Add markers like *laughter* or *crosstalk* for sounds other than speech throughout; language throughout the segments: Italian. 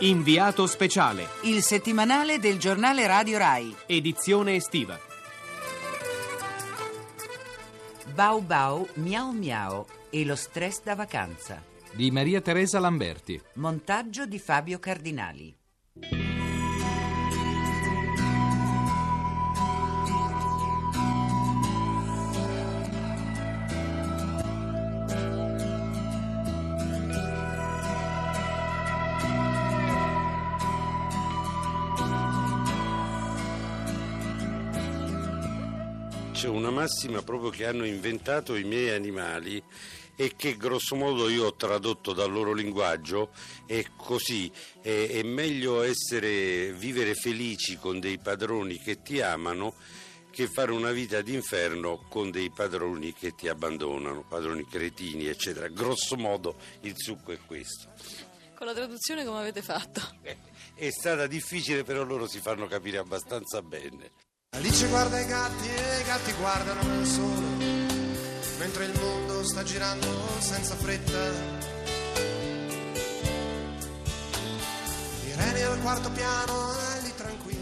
Inviato speciale, Il settimanale del giornale Radio Rai. edizione estiva. Bau Bau Miau Miau e lo stress da vacanza. di Maria Teresa Lamberti. Montaggio di Fabio Cardinali. C'è una massima proprio che hanno inventato i miei animali e che grosso modo io ho tradotto dal loro linguaggio è così, è, è meglio essere, vivere felici con dei padroni che ti amano che fare una vita d'inferno con dei padroni che ti abbandonano, padroni cretini eccetera. Grosso modo il succo è questo. Con la traduzione come avete fatto? *laughs* È stata difficile però loro si fanno capire abbastanza bene. Alice guarda i gatti e i gatti guardano nel sole, mentre il mondo sta girando senza fretta. Irene al quarto piano.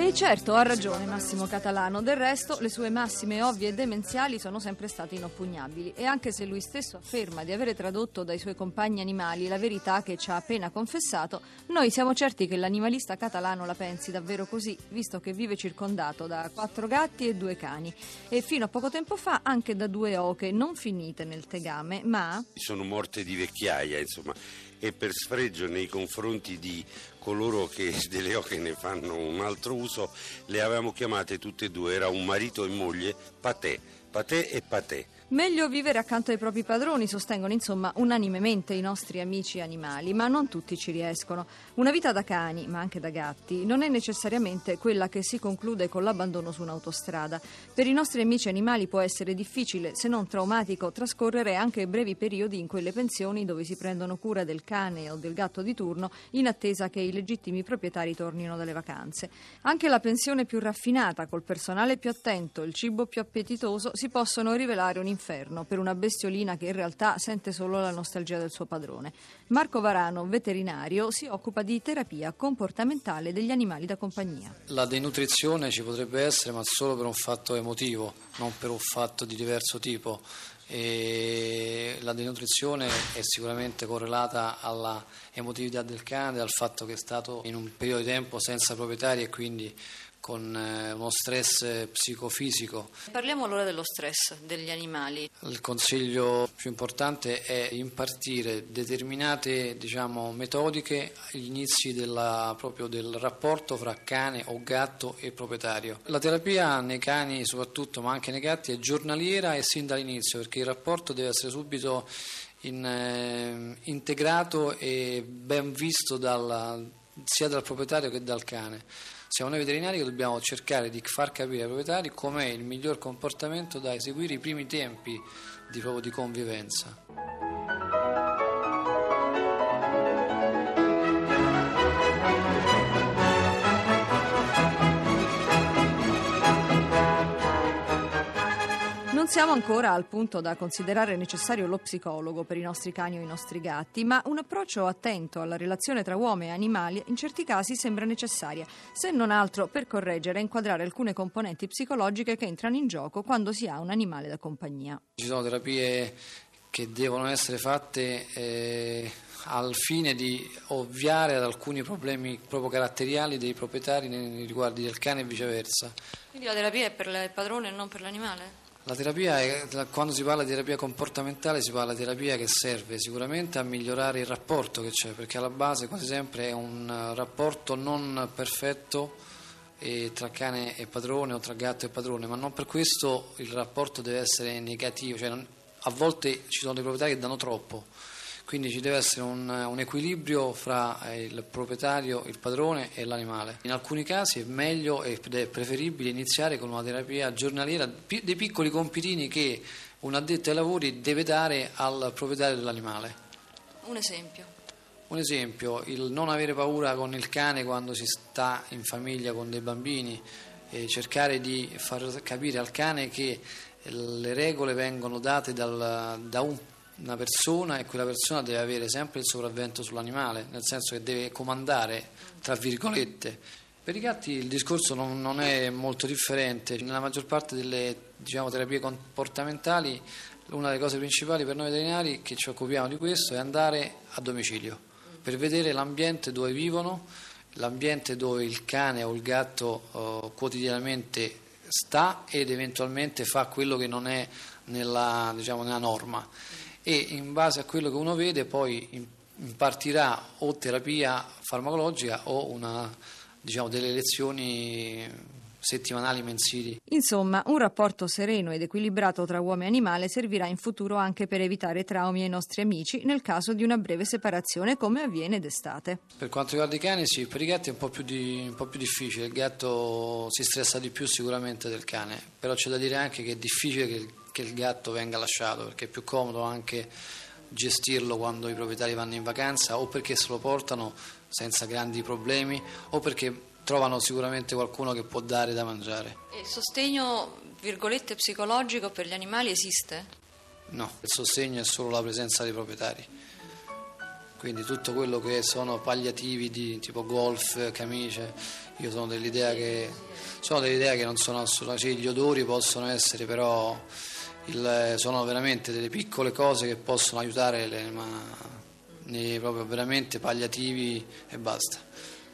E certo, ha ragione Massimo Catalano. Del resto, le sue massime ovvie e demenziali sono sempre state inoppugnabili. E anche se lui stesso afferma di avere tradotto dai suoi compagni animali la verità che ci ha appena confessato, noi siamo certi che l'animalista catalano la pensi davvero così, visto che vive circondato da quattro gatti e due cani. E fino a poco tempo fa anche da due oche non finite nel tegame, ma. sono morte di vecchiaia, insomma, e per sfregio nei confronti di coloro che *laughs* delle oche ne fanno un altro uso, le avevamo chiamate tutte e due, era un marito e moglie, patè, patè e patè. Meglio vivere accanto ai propri padroni, sostengono insomma unanimemente i nostri amici animali, ma non tutti ci riescono. Una vita da cani, ma anche da gatti, non è necessariamente quella che si conclude con l'abbandono su un'autostrada. Per i nostri amici animali può essere difficile, se non traumatico, trascorrere anche brevi periodi in quelle pensioni dove si prendono cura del cane o del gatto di turno in attesa che i legittimi proprietari tornino dalle vacanze. Anche la pensione più raffinata, col personale più attento, il cibo più appetitoso, si possono rivelare un inferno per una bestiolina che in realtà sente solo la nostalgia del suo padrone. Marco Varano, veterinario, si occupa di terapia comportamentale degli animali da compagnia. La denutrizione ci potrebbe essere, ma solo per un fatto emotivo, non per un fatto di diverso tipo. E la denutrizione è sicuramente correlata alla emotività del cane, al fatto che è stato in un periodo di tempo senza proprietari e quindi con eh, uno stress psicofisico. Parliamo allora dello stress degli animali. Il consiglio più importante è impartire determinate diciamo, metodiche agli inizi della- proprio del rapporto fra cane o gatto e proprietario. La terapia nei cani soprattutto, ma anche nei gatti, è giornaliera e sin dall'inizio perché il rapporto deve essere subito in, eh, integrato e ben visto dalla- sia dal proprietario che dal cane. Siamo noi veterinari che dobbiamo cercare di far capire ai proprietari com'è il miglior comportamento da eseguire i primi tempi di, proprio di convivenza. Non siamo ancora al punto da considerare necessario lo psicologo per i nostri cani o i nostri gatti, ma un approccio attento alla relazione tra uomo e animali in certi casi sembra necessaria, se non altro per correggere e inquadrare alcune componenti psicologiche che entrano in gioco quando si ha un animale da compagnia. Ci sono terapie che devono essere fatte eh, al fine di ovviare ad alcuni problemi proprio caratteriali dei proprietari nei riguardi del cane e viceversa. Quindi la terapia è per il padrone e non per l'animale? La terapia, è- quando si parla di terapia comportamentale, si parla di terapia che serve sicuramente a migliorare il rapporto che c'è, perché alla base quasi sempre è un eh, rapporto non perfetto eh, tra cane e padrone o tra gatto e padrone, ma non per questo il rapporto deve essere negativo, cioè a volte ci sono dei proprietari che danno troppo, quindi ci deve essere un, un equilibrio fra eh, il proprietario, il padrone e l'animale. In alcuni casi è meglio ed è preferibile iniziare con una terapia giornaliera, dei piccoli compitini che un addetto ai lavori deve dare al proprietario dell'animale. Un esempio. Un esempio, il non avere paura con il cane quando si sta in famiglia con dei bambini, e cercare di far capire al cane che le regole vengono date dal- da un una persona e quella persona deve avere sempre il sopravvento sull'animale, nel senso che deve comandare, tra virgolette. Per i gatti il discorso non, non è molto differente, nella maggior parte delle diciamo, terapie comportamentali una delle cose principali per noi veterinari che ci occupiamo di questo è andare a domicilio per vedere l'ambiente dove vivono, l'ambiente dove il cane o il gatto eh, quotidianamente sta ed eventualmente fa quello che non è nella, diciamo, nella norma e in base a quello che uno vede poi impartirà o terapia farmacologica o una, diciamo, delle lezioni settimanali, mensili. Insomma, un rapporto sereno ed equilibrato tra uomo e animale servirà in futuro anche per evitare traumi ai nostri amici nel caso di una breve separazione come avviene d'estate. Per quanto riguarda i cani, sì, per i gatti è un po' più, di, un po più difficile, il gatto si stressa di più sicuramente del cane, però c'è da dire anche che è difficile che che il gatto venga lasciato perché è più comodo anche gestirlo quando i proprietari vanno in vacanza o perché se lo portano senza grandi problemi o perché trovano sicuramente qualcuno che può dare da mangiare. E il sostegno, virgolette, psicologico per gli animali esiste? No, il sostegno è solo la presenza dei proprietari. Quindi tutto quello che sono palliativi di tipo golf, camicie, io sono dell'idea che, sono dell'idea che non sono assolutamente, cioè, gli odori possono essere però il, sono veramente delle piccole cose che possono aiutare, le, ma proprio veramente palliativi e basta.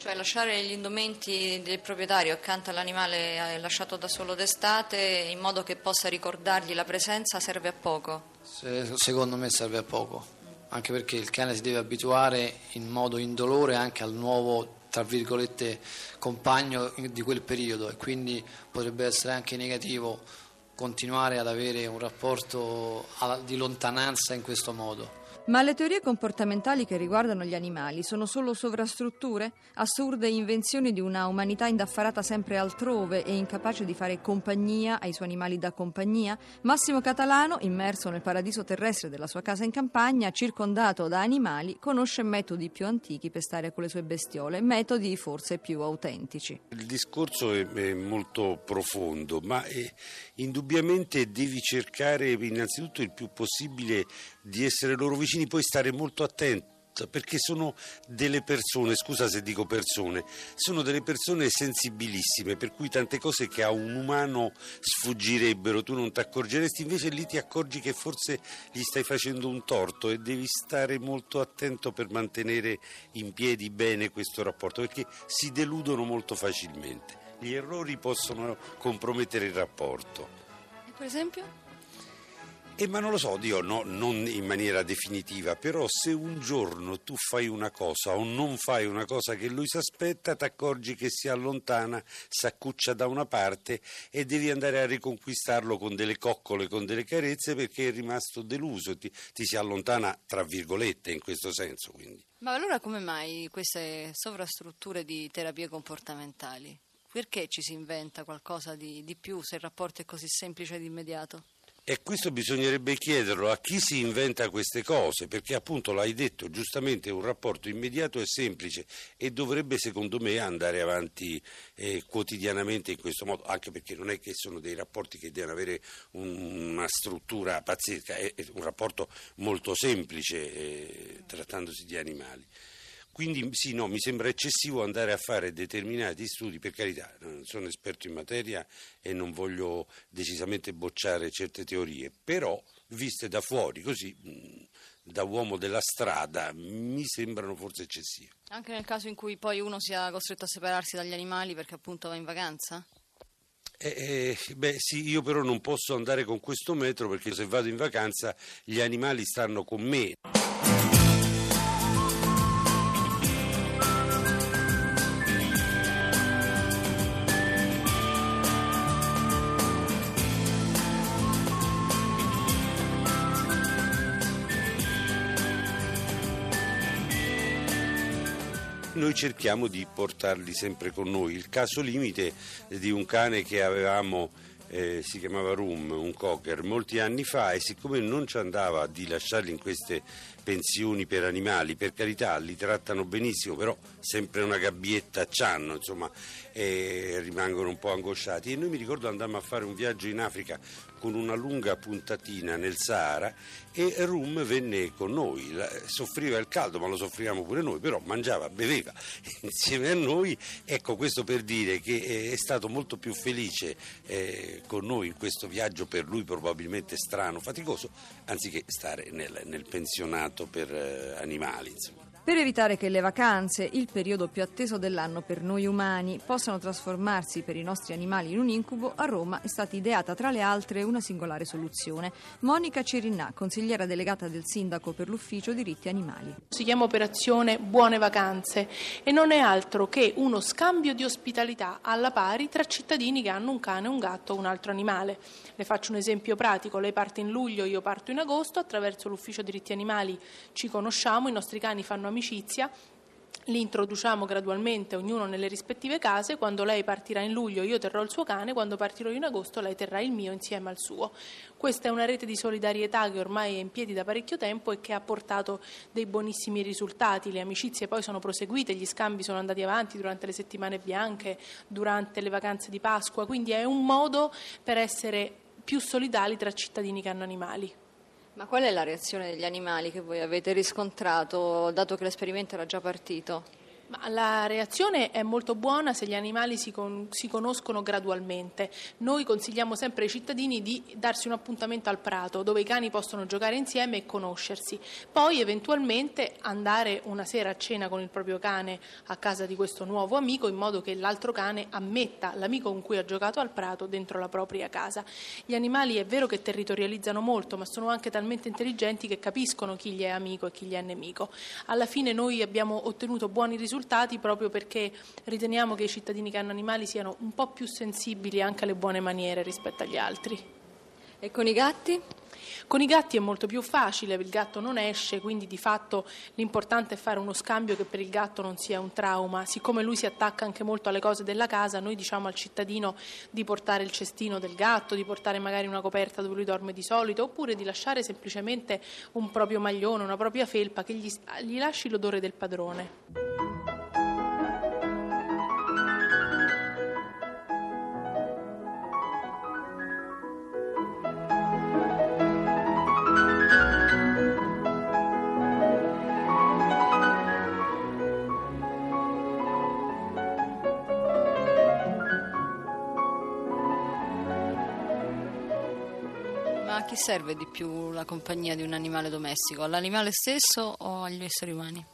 Cioè lasciare gli indumenti del proprietario accanto all'animale lasciato da solo d'estate in modo che possa ricordargli la presenza serve a poco? Se, secondo me serve a poco, anche perché il cane si deve abituare in modo indolore anche al nuovo tra virgolette compagno di quel periodo e quindi potrebbe essere anche negativo continuare ad avere un rapporto di lontananza in questo modo. Ma le teorie comportamentali che riguardano gli animali sono solo sovrastrutture? Assurde invenzioni di una umanità indaffarata sempre altrove e incapace di fare compagnia ai suoi animali da compagnia? Massimo Catalano, immerso nel paradiso terrestre della sua casa in campagna, circondato da animali, conosce metodi più antichi per stare con le sue bestiole, metodi forse più autentici. Il discorso è, è molto profondo, ma è, indubbiamente devi cercare innanzitutto il più possibile di essere loro vicini, poi stare molto attento perché sono delle persone, scusa se dico persone, sono delle persone sensibilissime, per cui tante cose che a un umano sfuggirebbero, tu non ti accorgeresti, invece lì ti accorgi che forse gli stai facendo un torto e devi stare molto attento per mantenere in piedi bene questo rapporto, perché si deludono molto facilmente. Gli errori possono compromettere il rapporto. E per esempio? Eh, ma non lo so, Dio, no, non in maniera definitiva, però se un giorno tu fai una cosa o non fai una cosa che lui si aspetta, ti accorgi che si allontana, si accuccia da una parte e devi andare a riconquistarlo con delle coccole, con delle carezze perché è rimasto deluso, ti, ti si allontana tra virgolette in questo senso. Quindi. Ma allora come mai queste sovrastrutture di terapie comportamentali? Perché ci si inventa qualcosa di, di più se il rapporto è così semplice ed immediato? E questo bisognerebbe chiederlo a chi si inventa queste cose, perché appunto l'hai detto giustamente, un rapporto immediato e semplice e dovrebbe secondo me andare avanti eh, quotidianamente in questo modo, anche perché non è che sono dei rapporti che devono avere un, una struttura pazzesca, è, è, un rapporto molto semplice eh, trattandosi di animali. Quindi sì, no, mi sembra eccessivo andare a fare determinati studi, per carità, non sono esperto in materia e non voglio decisamente bocciare certe teorie, però viste da fuori, così da uomo della strada, mi sembrano forse eccessive. Anche nel caso in cui poi uno sia costretto a separarsi dagli animali perché appunto va in vacanza? Eh, eh, beh sì, io però non posso andare con questo metro perché se vado in vacanza gli animali stanno con me. Noi cerchiamo di portarli sempre con noi. Il caso limite di un cane che avevamo eh, si chiamava Rum, un cocker, molti anni fa e siccome non ci andava di lasciarli in queste pensioni per animali, per carità li trattano benissimo, però sempre una gabbietta c'hanno, insomma, e rimangono un po' angosciati. E noi mi ricordo andammo a fare un viaggio in Africa con una lunga puntatina nel Sahara e Rum venne con noi, soffriva il caldo ma lo soffrivamo pure noi, però mangiava, beveva *laughs* insieme a noi, ecco questo per dire che è stato molto più felice eh, con noi in questo viaggio per lui probabilmente strano, faticoso, anziché stare nel, nel pensionato per eh, animali. Insomma. Per evitare che le vacanze, il periodo più atteso dell'anno per noi umani, possano trasformarsi per i nostri animali in un incubo, a Roma è stata ideata tra le altre una singolare soluzione. Monica Cerinnà, consigliera delegata del sindaco per l'ufficio diritti animali. Si chiama operazione Buone Vacanze e non è altro che uno scambio di ospitalità alla pari tra cittadini che hanno un cane, un gatto o un altro animale. Le faccio un esempio pratico, lei parte in luglio, io parto in agosto, attraverso l'ufficio diritti animali ci conosciamo, i nostri cani fanno amicizia li introduciamo gradualmente ognuno nelle rispettive case, quando lei partirà in luglio io terrò il suo cane, quando partirò in agosto lei terrà il mio insieme al suo. Questa è una rete di solidarietà che ormai è in piedi da parecchio tempo e che ha portato dei buonissimi risultati, le amicizie poi sono proseguite, gli scambi sono andati avanti durante le settimane bianche, durante le vacanze di Pasqua, quindi è un modo per essere più solidali tra cittadini che hanno animali. Ma qual è la reazione degli animali che voi avete riscontrato, dato che l'esperimento era già partito? Ma la reazione è molto buona se gli animali si, con, si, conoscono gradualmente. Noi consigliamo sempre ai cittadini di darsi un appuntamento al prato dove i cani possono giocare insieme e conoscersi. Poi eventualmente andare una sera a cena con il proprio cane a casa di questo nuovo amico in modo che l'altro cane ammetta l'amico con cui ha giocato al prato dentro la propria casa. Gli animali è vero che territorializzano molto, ma sono anche talmente intelligenti che capiscono chi gli è amico e chi gli è nemico. Alla fine noi abbiamo ottenuto buoni risultati risultati proprio perché riteniamo che i cittadini che hanno animali siano un po' più sensibili anche alle buone maniere rispetto agli altri. E con i gatti? Con i gatti è molto più facile, il gatto non esce, quindi di fatto l'importante è fare uno scambio che per il gatto non sia un trauma. Siccome lui si attacca anche molto alle cose della casa, noi diciamo al cittadino di portare il cestino del gatto, di portare magari una coperta dove lui dorme di solito, oppure di lasciare semplicemente un proprio maglione, una propria felpa che gli, gli lasci l'odore del padrone. Serve di più la compagnia di un animale domestico? All'animale stesso o agli esseri umani?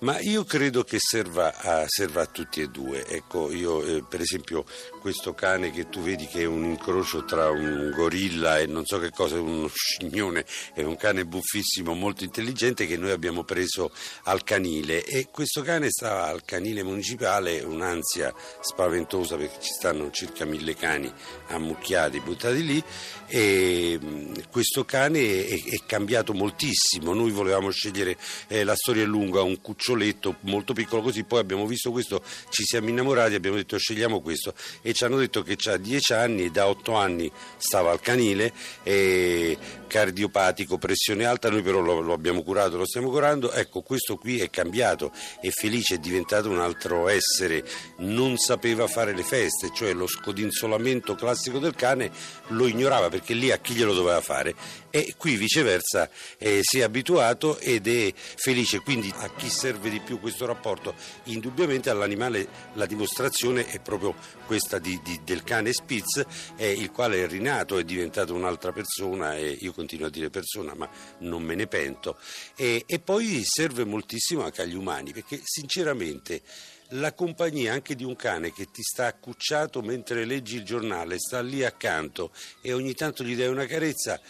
Ma io credo che serva a, serva a tutti e due. Ecco, io eh, per esempio questo cane che tu vedi che è un incrocio tra un gorilla e non so che cosa, uno scignone, è un cane buffissimo, molto intelligente che noi abbiamo preso al canile. E questo cane stava al canile municipale, un'ansia spaventosa perché ci stanno circa mille cani ammucchiati, buttati lì. E questo cane è, è cambiato moltissimo. Noi volevamo scegliere, eh, la storia è lunga, un cucciolo braccioletto molto piccolo così, poi abbiamo visto questo, ci siamo innamorati, abbiamo detto scegliamo questo. E ci hanno detto che ha 10 anni e da 8 anni stava al canile, e cardiopatico, pressione alta, noi però lo, lo abbiamo curato, lo stiamo curando, ecco questo qui è cambiato, è felice, è diventato un altro essere, non sapeva fare le feste, cioè lo scodinzolamento classico del cane lo ignorava perché lì a chi glielo doveva fare e qui viceversa eh, si è abituato ed è felice, quindi a chi serve di più questo rapporto? Indubbiamente all'animale la dimostrazione è proprio questa di, di, del cane Spitz, eh, il quale è rinato, è diventato un'altra persona, e io continuo a dire persona ma non me ne pento, e, e poi serve moltissimo anche agli umani perché sinceramente la compagnia anche di un cane che ti sta accucciato mentre leggi il giornale, sta lì accanto e ogni tanto gli dai una carezza,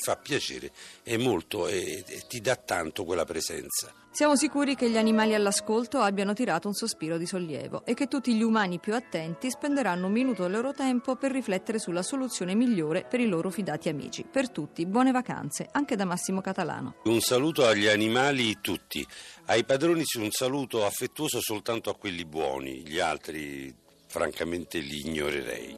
fa piacere, è molto e, e ti dà tanto quella presenza. Siamo sicuri che gli animali all'ascolto abbiano tirato un sospiro di sollievo e che tutti gli umani più attenti spenderanno un minuto del loro tempo per riflettere sulla soluzione migliore per i loro fidati amici. Per tutti, buone vacanze, anche da Massimo Catalano. Un saluto agli animali tutti. Ai padroni un saluto affettuoso soltanto a quelli buoni, gli altri francamente li ignorerei.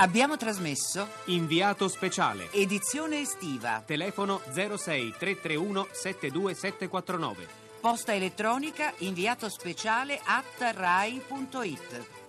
Abbiamo trasmesso Inviato speciale. edizione estiva, Telefono 06 331 72749. posta elettronica inviato speciale at rai.it.